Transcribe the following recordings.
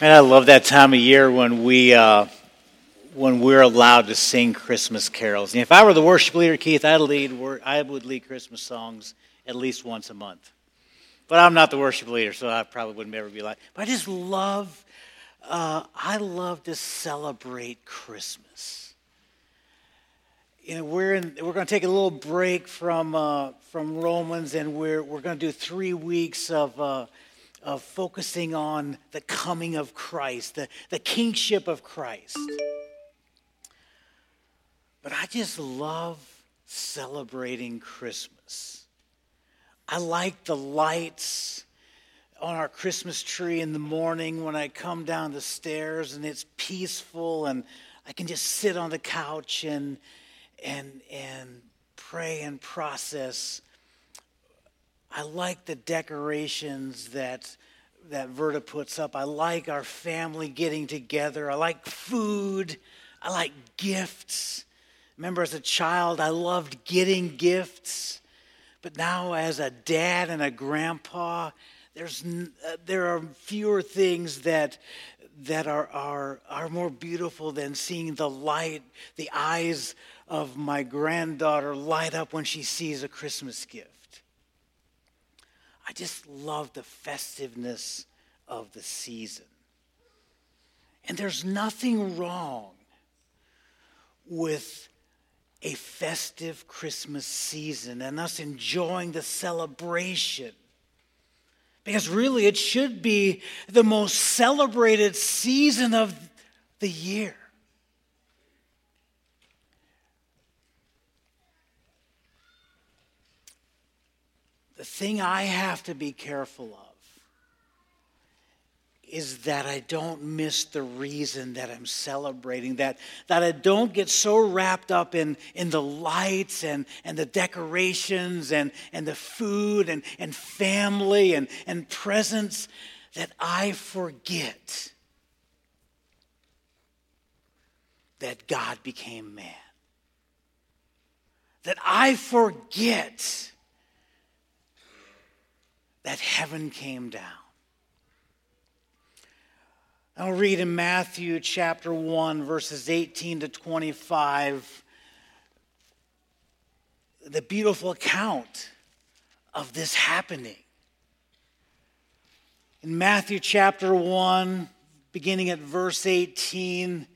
And I love that time of year when we uh, when we're allowed to sing Christmas carols. And if I were the worship leader, Keith, I'd lead I would lead Christmas songs at least once a month. But I'm not the worship leader, so I probably wouldn't ever be like. But I just love uh, I love to celebrate Christmas. You know, we're in, we're going to take a little break from uh, from Romans, and we're we're going to do three weeks of uh, of focusing on the coming of Christ, the, the kingship of Christ. But I just love celebrating Christmas. I like the lights on our Christmas tree in the morning when I come down the stairs and it's peaceful and I can just sit on the couch and and and pray and process I like the decorations that that Verta puts up. I like our family getting together. I like food. I like gifts. Remember, as a child, I loved getting gifts. But now, as a dad and a grandpa, there's, uh, there are fewer things that, that are, are, are more beautiful than seeing the light, the eyes of my granddaughter light up when she sees a Christmas gift. I just love the festiveness of the season. And there's nothing wrong with a festive Christmas season and us enjoying the celebration. Because really, it should be the most celebrated season of the year. The thing I have to be careful of is that I don't miss the reason that I'm celebrating, that, that I don't get so wrapped up in, in the lights and, and the decorations and, and the food and, and family and, and presents that I forget that God became man. That I forget that heaven came down. I'll read in Matthew chapter 1, verses 18 to 25, the beautiful account of this happening. In Matthew chapter 1, beginning at verse 18,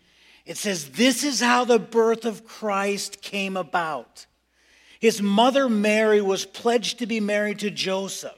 it says, This is how the birth of Christ came about. His mother Mary was pledged to be married to Joseph.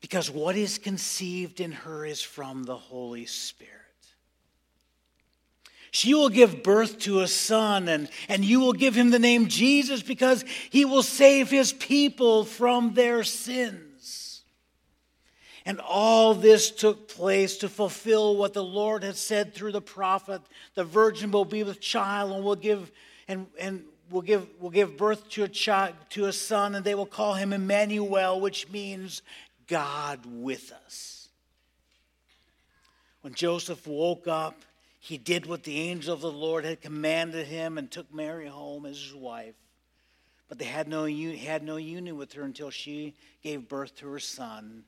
because what is conceived in her is from the Holy Spirit. She will give birth to a son, and, and you will give him the name Jesus because he will save his people from their sins. And all this took place to fulfill what the Lord had said through the prophet the virgin will be with child and will give and, and will give, will give birth to a child to a son, and they will call him Emmanuel, which means God with us. When Joseph woke up, he did what the angel of the Lord had commanded him and took Mary home as his wife. But they had no, had no union with her until she gave birth to her son,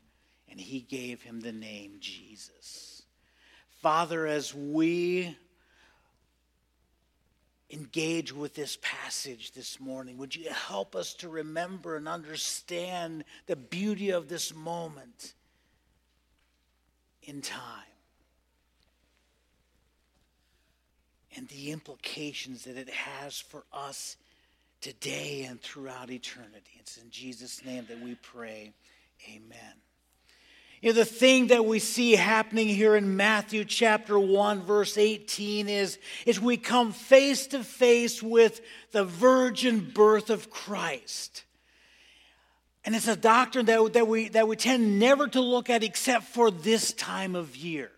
and he gave him the name Jesus. Father, as we engage with this passage this morning. Would you help us to remember and understand the beauty of this moment in time and the implications that it has for us today and throughout eternity? It's in Jesus' name that we pray. Amen. You know, the thing that we see happening here in Matthew chapter 1, verse 18 is, is we come face to face with the virgin birth of Christ. And it's a doctrine that, that, we, that we tend never to look at except for this time of year.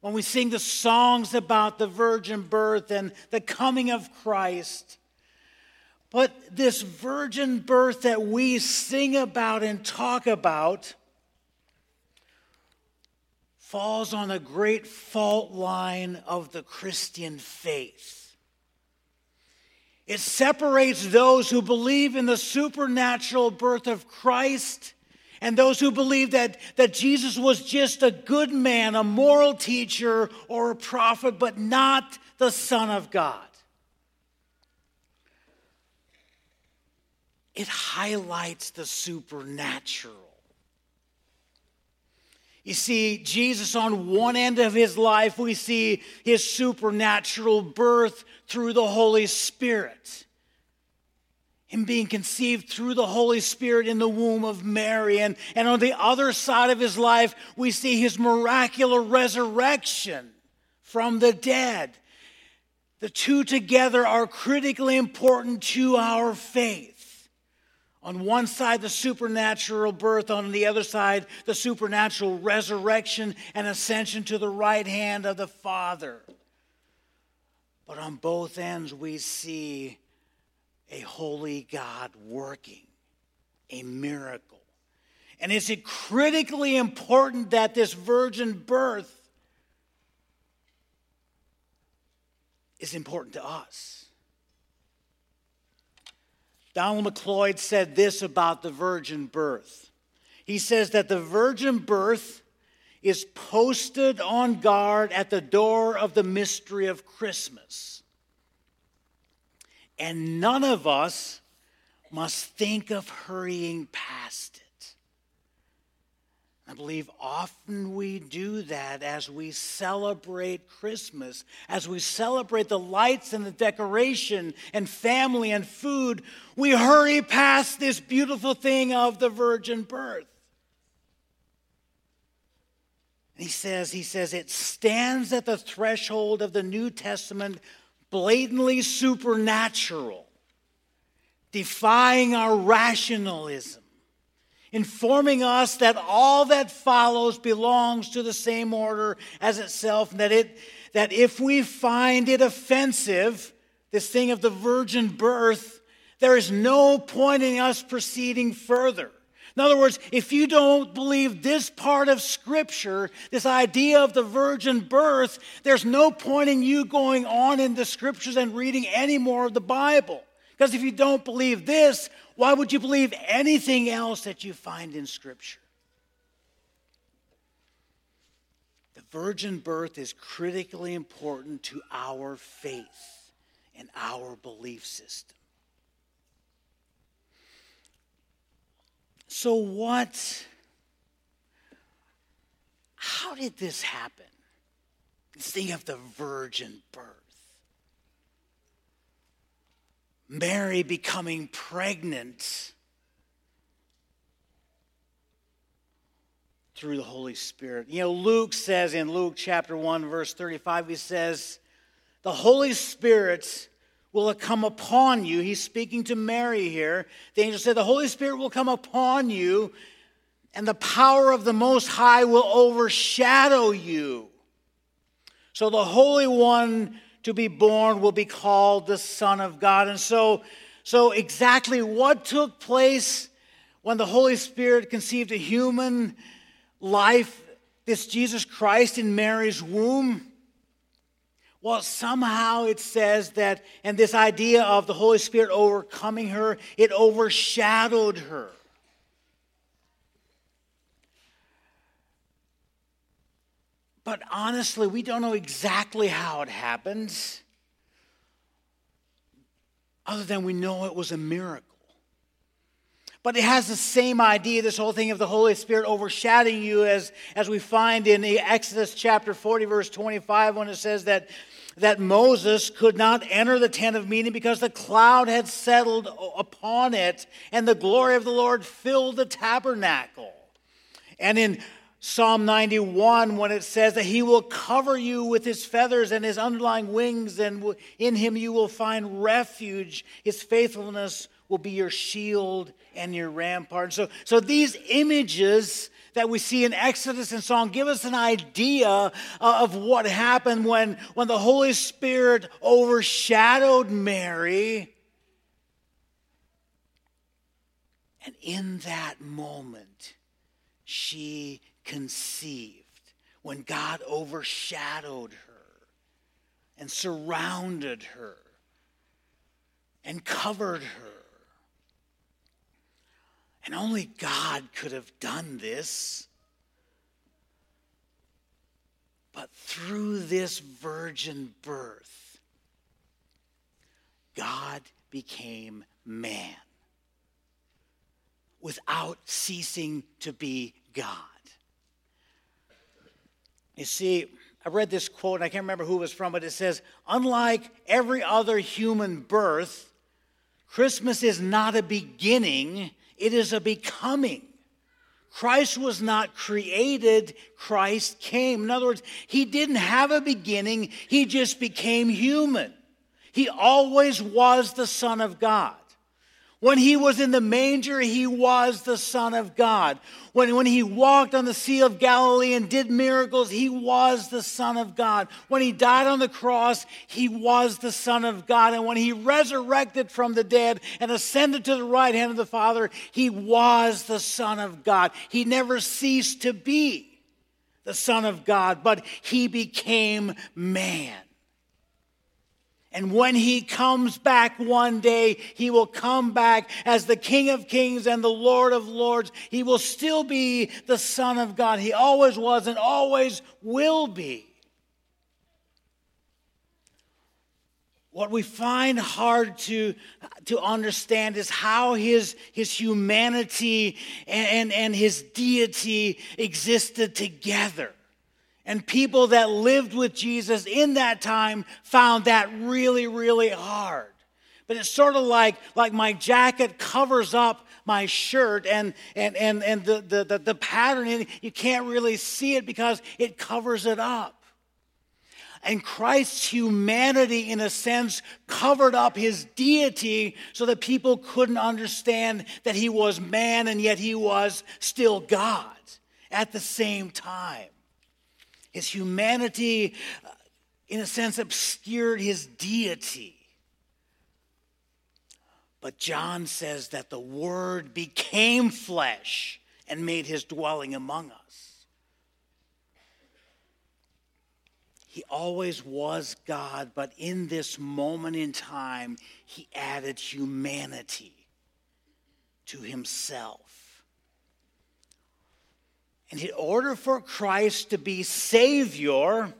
When we sing the songs about the virgin birth and the coming of Christ. But this virgin birth that we sing about and talk about falls on a great fault line of the Christian faith. It separates those who believe in the supernatural birth of Christ and those who believe that, that Jesus was just a good man, a moral teacher, or a prophet, but not the Son of God. It highlights the supernatural. You see, Jesus, on one end of his life, we see his supernatural birth through the Holy Spirit. Him being conceived through the Holy Spirit in the womb of Mary. And, and on the other side of his life, we see his miraculous resurrection from the dead. The two together are critically important to our faith. On one side, the supernatural birth, on the other side, the supernatural resurrection and ascension to the right hand of the Father. But on both ends, we see a holy God working, a miracle. And is it critically important that this virgin birth is important to us? Donald Macleod said this about the virgin birth. He says that the virgin birth is posted on guard at the door of the mystery of Christmas. And none of us must think of hurrying past. I believe often we do that as we celebrate Christmas, as we celebrate the lights and the decoration and family and food. We hurry past this beautiful thing of the virgin birth. he says, he says, it stands at the threshold of the New Testament, blatantly supernatural, defying our rationalism informing us that all that follows belongs to the same order as itself, and that, it, that if we find it offensive, this thing of the virgin birth, there is no point in us proceeding further. In other words, if you don't believe this part of Scripture, this idea of the virgin birth, there's no point in you going on in the Scriptures and reading any more of the Bible. Because if you don't believe this, why would you believe anything else that you find in Scripture? The virgin birth is critically important to our faith and our belief system. So, what? How did this happen? This thing of the virgin birth. Mary becoming pregnant through the Holy Spirit. You know, Luke says in Luke chapter 1, verse 35, he says, The Holy Spirit will come upon you. He's speaking to Mary here. The angel said, The Holy Spirit will come upon you, and the power of the Most High will overshadow you. So the Holy One to be born will be called the Son of God. And so, so exactly what took place when the Holy Spirit conceived a human life, this Jesus Christ in Mary's womb? Well, somehow it says that, and this idea of the Holy Spirit overcoming her, it overshadowed her. But honestly, we don't know exactly how it happens, other than we know it was a miracle. But it has the same idea, this whole thing of the Holy Spirit overshadowing you, as, as we find in Exodus chapter 40, verse 25, when it says that, that Moses could not enter the tent of meeting because the cloud had settled upon it, and the glory of the Lord filled the tabernacle. And in Psalm 91 when it says that he will cover you with his feathers and his underlying wings, and in him you will find refuge. His faithfulness will be your shield and your rampart. So, so these images that we see in Exodus and Psalm give us an idea uh, of what happened when, when the Holy Spirit overshadowed Mary. And in that moment, she conceived when God overshadowed her and surrounded her and covered her. And only God could have done this. But through this virgin birth, God became man without ceasing to be God. You see, I read this quote, and I can't remember who it was from, but it says, Unlike every other human birth, Christmas is not a beginning, it is a becoming. Christ was not created, Christ came. In other words, he didn't have a beginning, he just became human. He always was the Son of God. When he was in the manger, he was the Son of God. When, when he walked on the Sea of Galilee and did miracles, he was the Son of God. When he died on the cross, he was the Son of God. And when he resurrected from the dead and ascended to the right hand of the Father, he was the Son of God. He never ceased to be the Son of God, but he became man. And when he comes back one day, he will come back as the King of Kings and the Lord of Lords. He will still be the Son of God. He always was and always will be. What we find hard to, to understand is how his, his humanity and, and, and his deity existed together. And people that lived with Jesus in that time found that really, really hard. But it's sort of like, like my jacket covers up my shirt and, and, and, and the, the, the, the pattern, in you can't really see it because it covers it up. And Christ's humanity, in a sense, covered up his deity so that people couldn't understand that he was man and yet he was still God at the same time. His humanity, uh, in a sense, obscured his deity. But John says that the Word became flesh and made his dwelling among us. He always was God, but in this moment in time, he added humanity to himself. And in order for Christ to be Savior,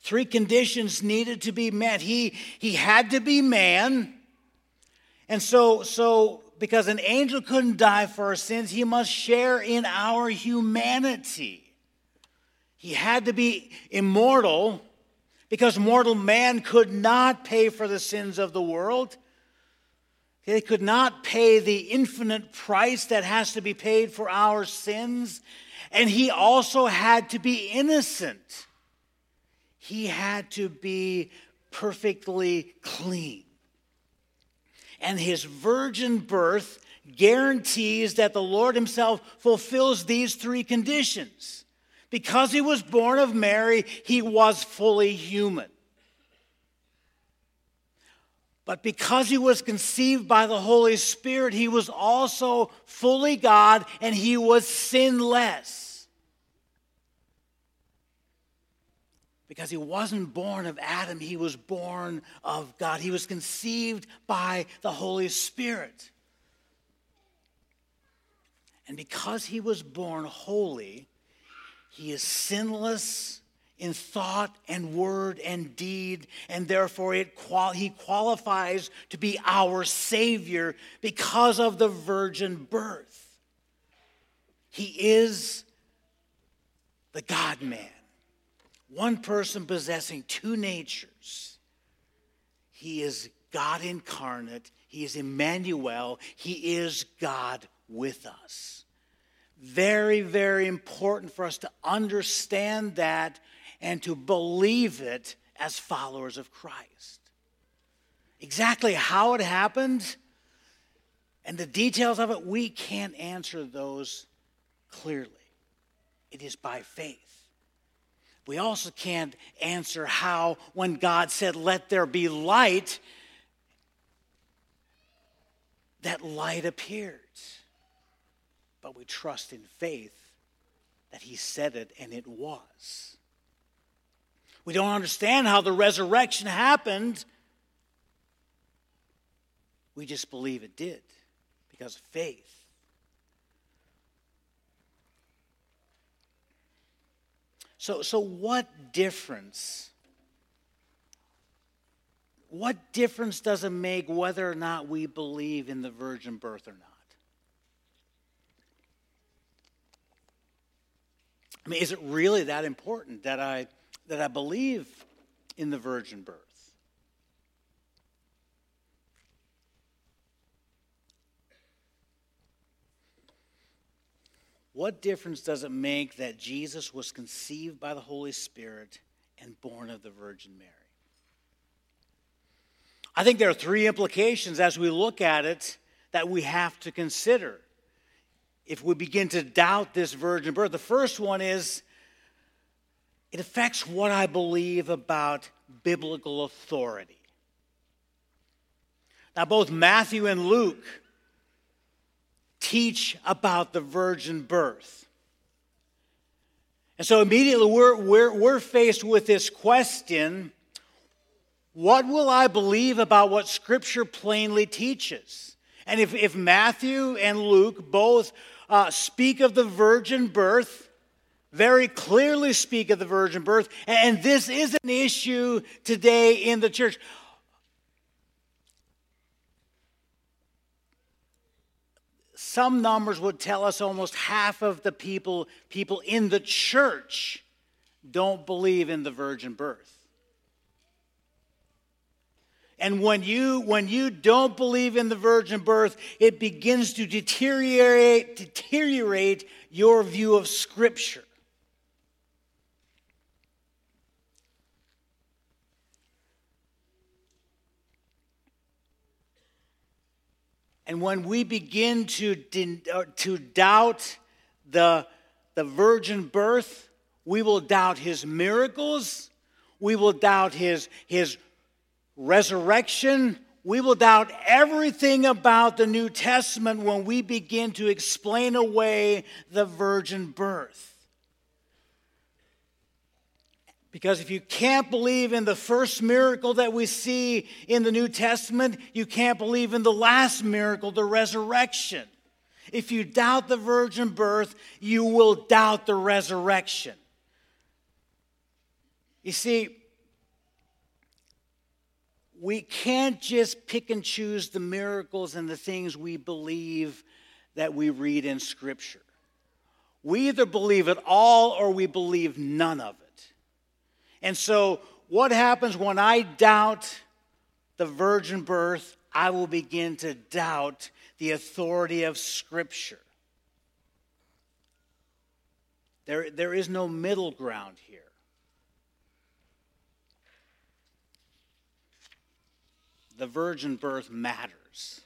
three conditions needed to be met. He, he had to be man. And so, so, because an angel couldn't die for our sins, he must share in our humanity. He had to be immortal because mortal man could not pay for the sins of the world. They could not pay the infinite price that has to be paid for our sins. And he also had to be innocent. He had to be perfectly clean. And his virgin birth guarantees that the Lord himself fulfills these three conditions. Because he was born of Mary, he was fully human. But because he was conceived by the Holy Spirit, he was also fully God and he was sinless. Because he wasn't born of Adam, he was born of God. He was conceived by the Holy Spirit. And because he was born holy, he is sinless in thought and word and deed, and therefore it qual- he qualifies to be our Savior because of the virgin birth. He is the God man, one person possessing two natures. He is God incarnate, He is Emmanuel, He is God with us. Very, very important for us to understand that and to believe it as followers of Christ. Exactly how it happened, And the details of it, we can't answer those clearly. It is by faith. We also can't answer how, when God said, Let there be light, that light appeared. But we trust in faith that He said it and it was. We don't understand how the resurrection happened. We just believe it did because of faith. So, so what difference? What difference does it make whether or not we believe in the virgin birth or not? I mean, is it really that important that I that I believe in the virgin birth? What difference does it make that Jesus was conceived by the Holy Spirit and born of the Virgin Mary? I think there are three implications as we look at it that we have to consider if we begin to doubt this virgin birth. The first one is it affects what I believe about biblical authority. Now, both Matthew and Luke teach about the virgin birth. And so immediately we're, we're, we're faced with this question what will I believe about what Scripture plainly teaches? And if, if Matthew and Luke both uh, speak of the virgin birth, very clearly speak of the virgin birth, and this is an issue today in the church. some numbers would tell us almost half of the people, people in the church don't believe in the virgin birth. And when you, when you don't believe in the virgin birth, it begins to deteriorate, deteriorate your view of Scripture. And when we begin to, uh, to doubt the, the virgin birth, we will doubt his miracles, we will doubt his, his resurrection, we will doubt everything about the New Testament when we begin to explain away the virgin birth. Because if you can't believe in the first miracle that we see in the New Testament, you can't believe in the last miracle, the resurrection. If you doubt the virgin birth, you will doubt the resurrection. You see, we can't just pick and choose the miracles and the things we believe that we read in Scripture. We either believe it all or we believe none of it. And so, what happens when I doubt the virgin birth? I will begin to doubt the authority of Scripture. There, there is no middle ground here. The virgin birth matters.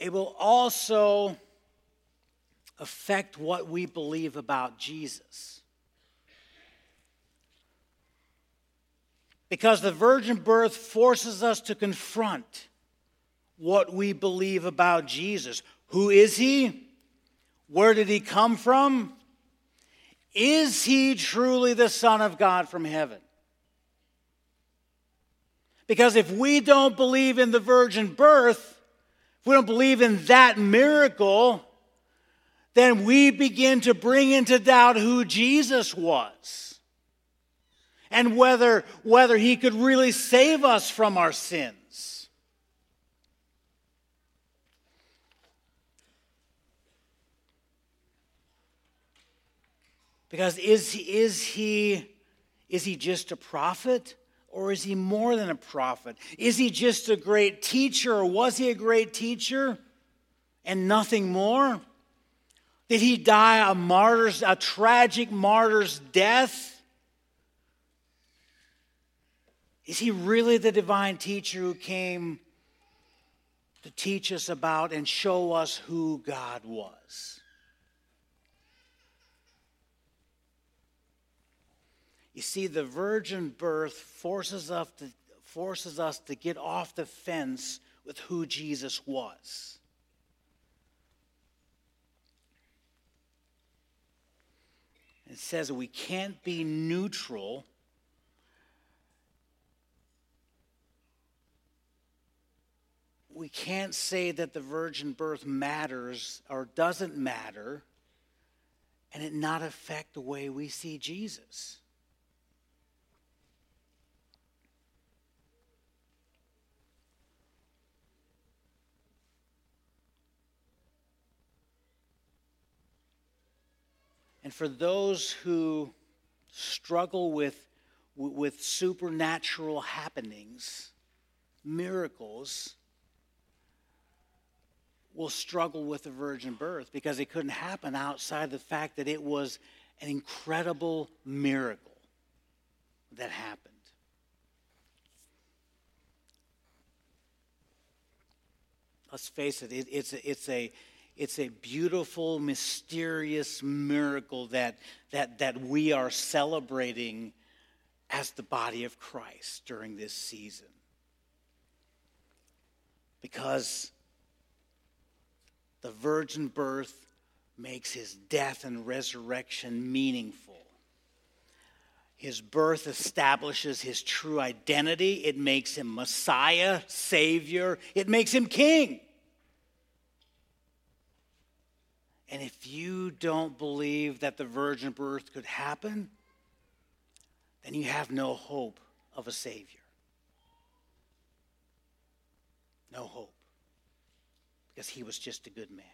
It will also affect what we believe about Jesus. Because the virgin birth forces us to confront what we believe about Jesus. Who is he? Where did he come from? Is he truly the Son of God from heaven? Because if we don't believe in the virgin birth, if we don't believe in that miracle, then we begin to bring into doubt who Jesus was and whether, whether he could really save us from our sins. Because is, is, he, is he just a prophet? Or is he more than a prophet? Is he just a great teacher? Or was he a great teacher and nothing more? Did he die a martyr's, a tragic martyr's death? Is he really the divine teacher who came to teach us about and show us who God was? You see, the virgin birth forces us to, forces us to get off the fence with who Jesus was. It says we can't be neutral. We can't say that the virgin birth matters or doesn't matter and it not affect the way we see Jesus. And for those who struggle with, with supernatural happenings, miracles, will struggle with the virgin birth because it couldn't happen outside the fact that it was an incredible miracle that happened. Let's face it, it it's, a, it's, a, it's a beautiful, mysterious miracle that, that, that we are celebrating as the body of Christ during this season. Because the virgin birth makes his death and resurrection meaningful. His birth establishes his true identity. It makes him Messiah, Savior. It makes him King. And if you don't believe that the virgin birth could happen, then you have no hope of a Savior. No hope. Because he was just a good man.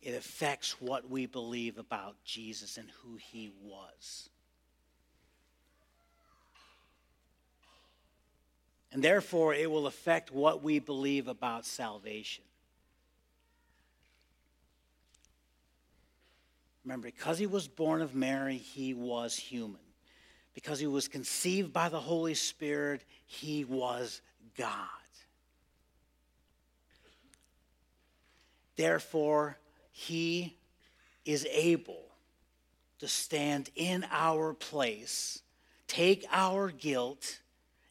It affects what we believe about Jesus and who he was. And therefore, it will affect what we believe about salvation. Remember, because he was born of Mary, he was human. Because he was conceived by the Holy Spirit, he was God. Therefore, he is able to stand in our place, take our guilt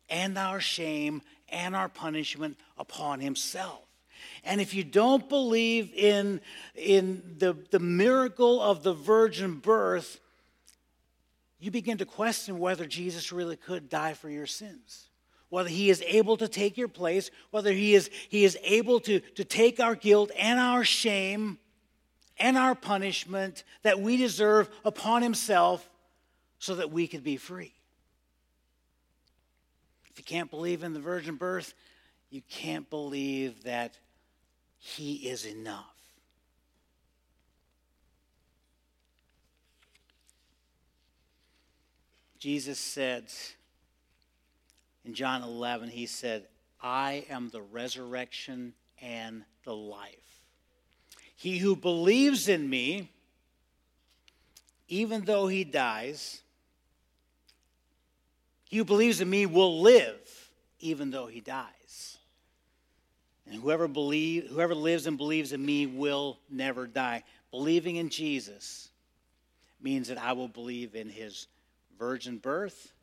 and our shame and our punishment upon himself. And if you don't believe in, in the, the miracle of the virgin birth, you begin to question whether Jesus really could die for your sins. Whether he is able to take your place, whether he is, he is able to, to take our guilt and our shame and our punishment that we deserve upon himself so that we could be free. If you can't believe in the virgin birth, you can't believe that he is enough. Jesus said in John 11, He said, I am the resurrection and the life. He who believes in me, even though he dies, he who believes in me will live, even though he dies. And whoever, believe, whoever lives and believes in me will never die. Believing in Jesus means that I will believe in his virgin birth,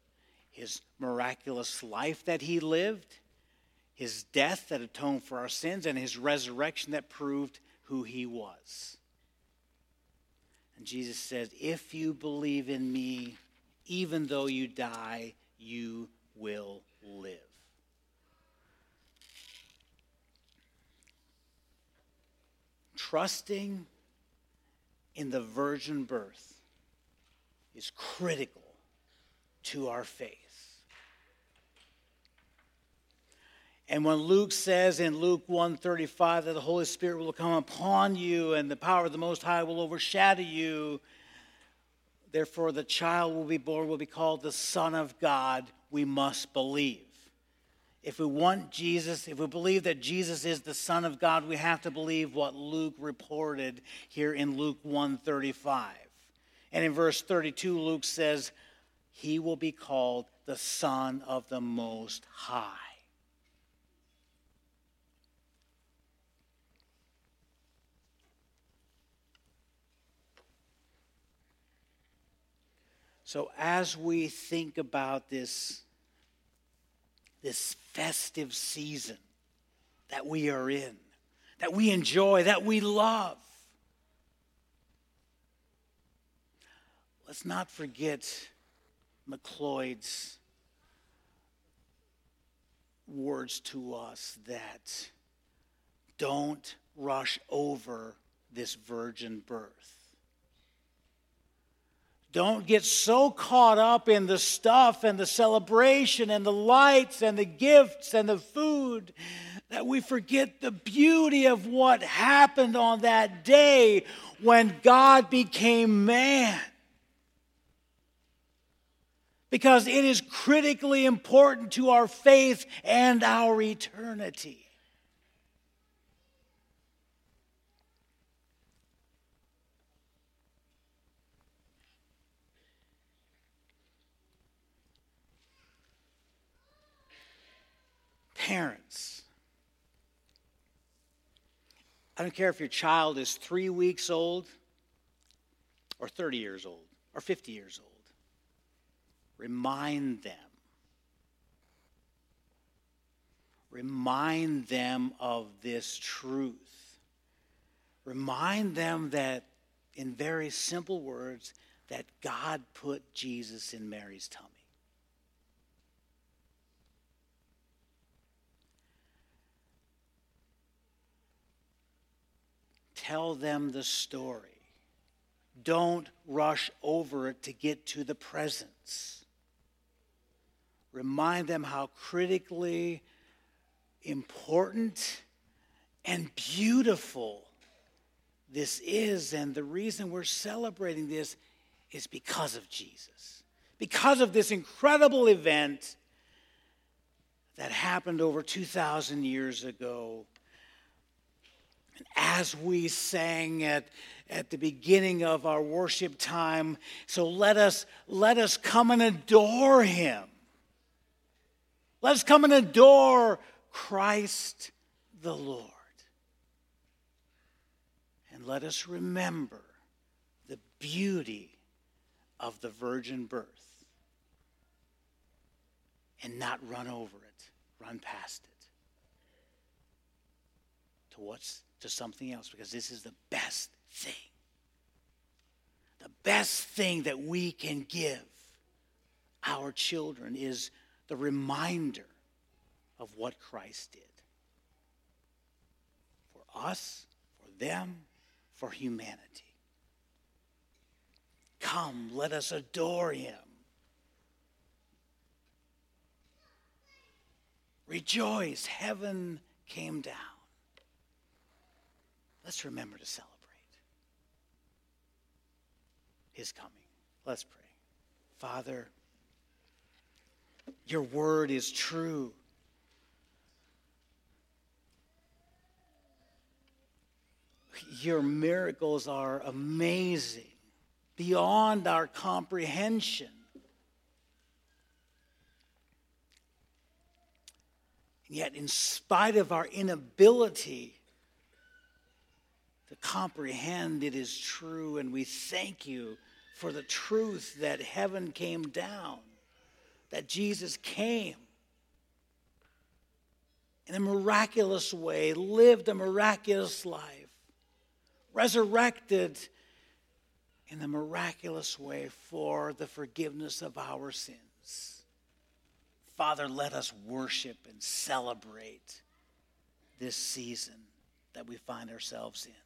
his miraculous life that he lived, his death that atoned for our sins, and his resurrection that proved who he was. And Jesus says, If you believe in me, even though you die, you will live. Trusting in the virgin birth is critical to our faith. And when Luke says in Luke 135 that the Holy Spirit will come upon you and the power of the Most High will overshadow you, therefore the child will be born, will be called the Son of God, we must believe if we want Jesus, if we believe that Jesus is the Son of God, we have to believe what Luke reported here in Luke 135. And in verse 32, Luke says, he will be called the Son of the Most High. So, as we think about this, this festive season that we are in, that we enjoy, that we love, let's not forget Macleod's words to us that don't rush over this virgin birth. Don't get so caught up in the stuff and the celebration and the lights and the gifts and the food that we forget the beauty of what happened on that day when God became man. Because it is critically important to our faith and our eternity. Parents, I don't care if your child is three weeks old, or 30 years old, or 50 years old. Remind them. Remind them of this truth. Remind them that, in very simple words, that God put Jesus in Mary's tummy. Tell them the story. Don't rush over it to get to the presence. Remind them how critically important and beautiful this is. And the reason we're celebrating this is because of Jesus, because of this incredible event that happened over 2,000 years ago and as we sang at, at the beginning of our worship time, so let us let us come and adore him. Let us come and adore Christ the Lord. And let us remember the beauty of the virgin birth and not run over it, run past it to what's to something else because this is the best thing. The best thing that we can give our children is the reminder of what Christ did for us, for them, for humanity. Come, let us adore him. Rejoice, heaven came down. Let's remember to celebrate his coming. Let's pray. Father, your word is true. Your miracles are amazing, beyond our comprehension. And yet, in spite of our inability comprehend it is true. And we thank you for the truth that heaven came down, that Jesus came in a miraculous way, lived a miraculous life, resurrected in a miraculous way for the forgiveness of our sins. Father, let us worship and celebrate this season that we find ourselves in.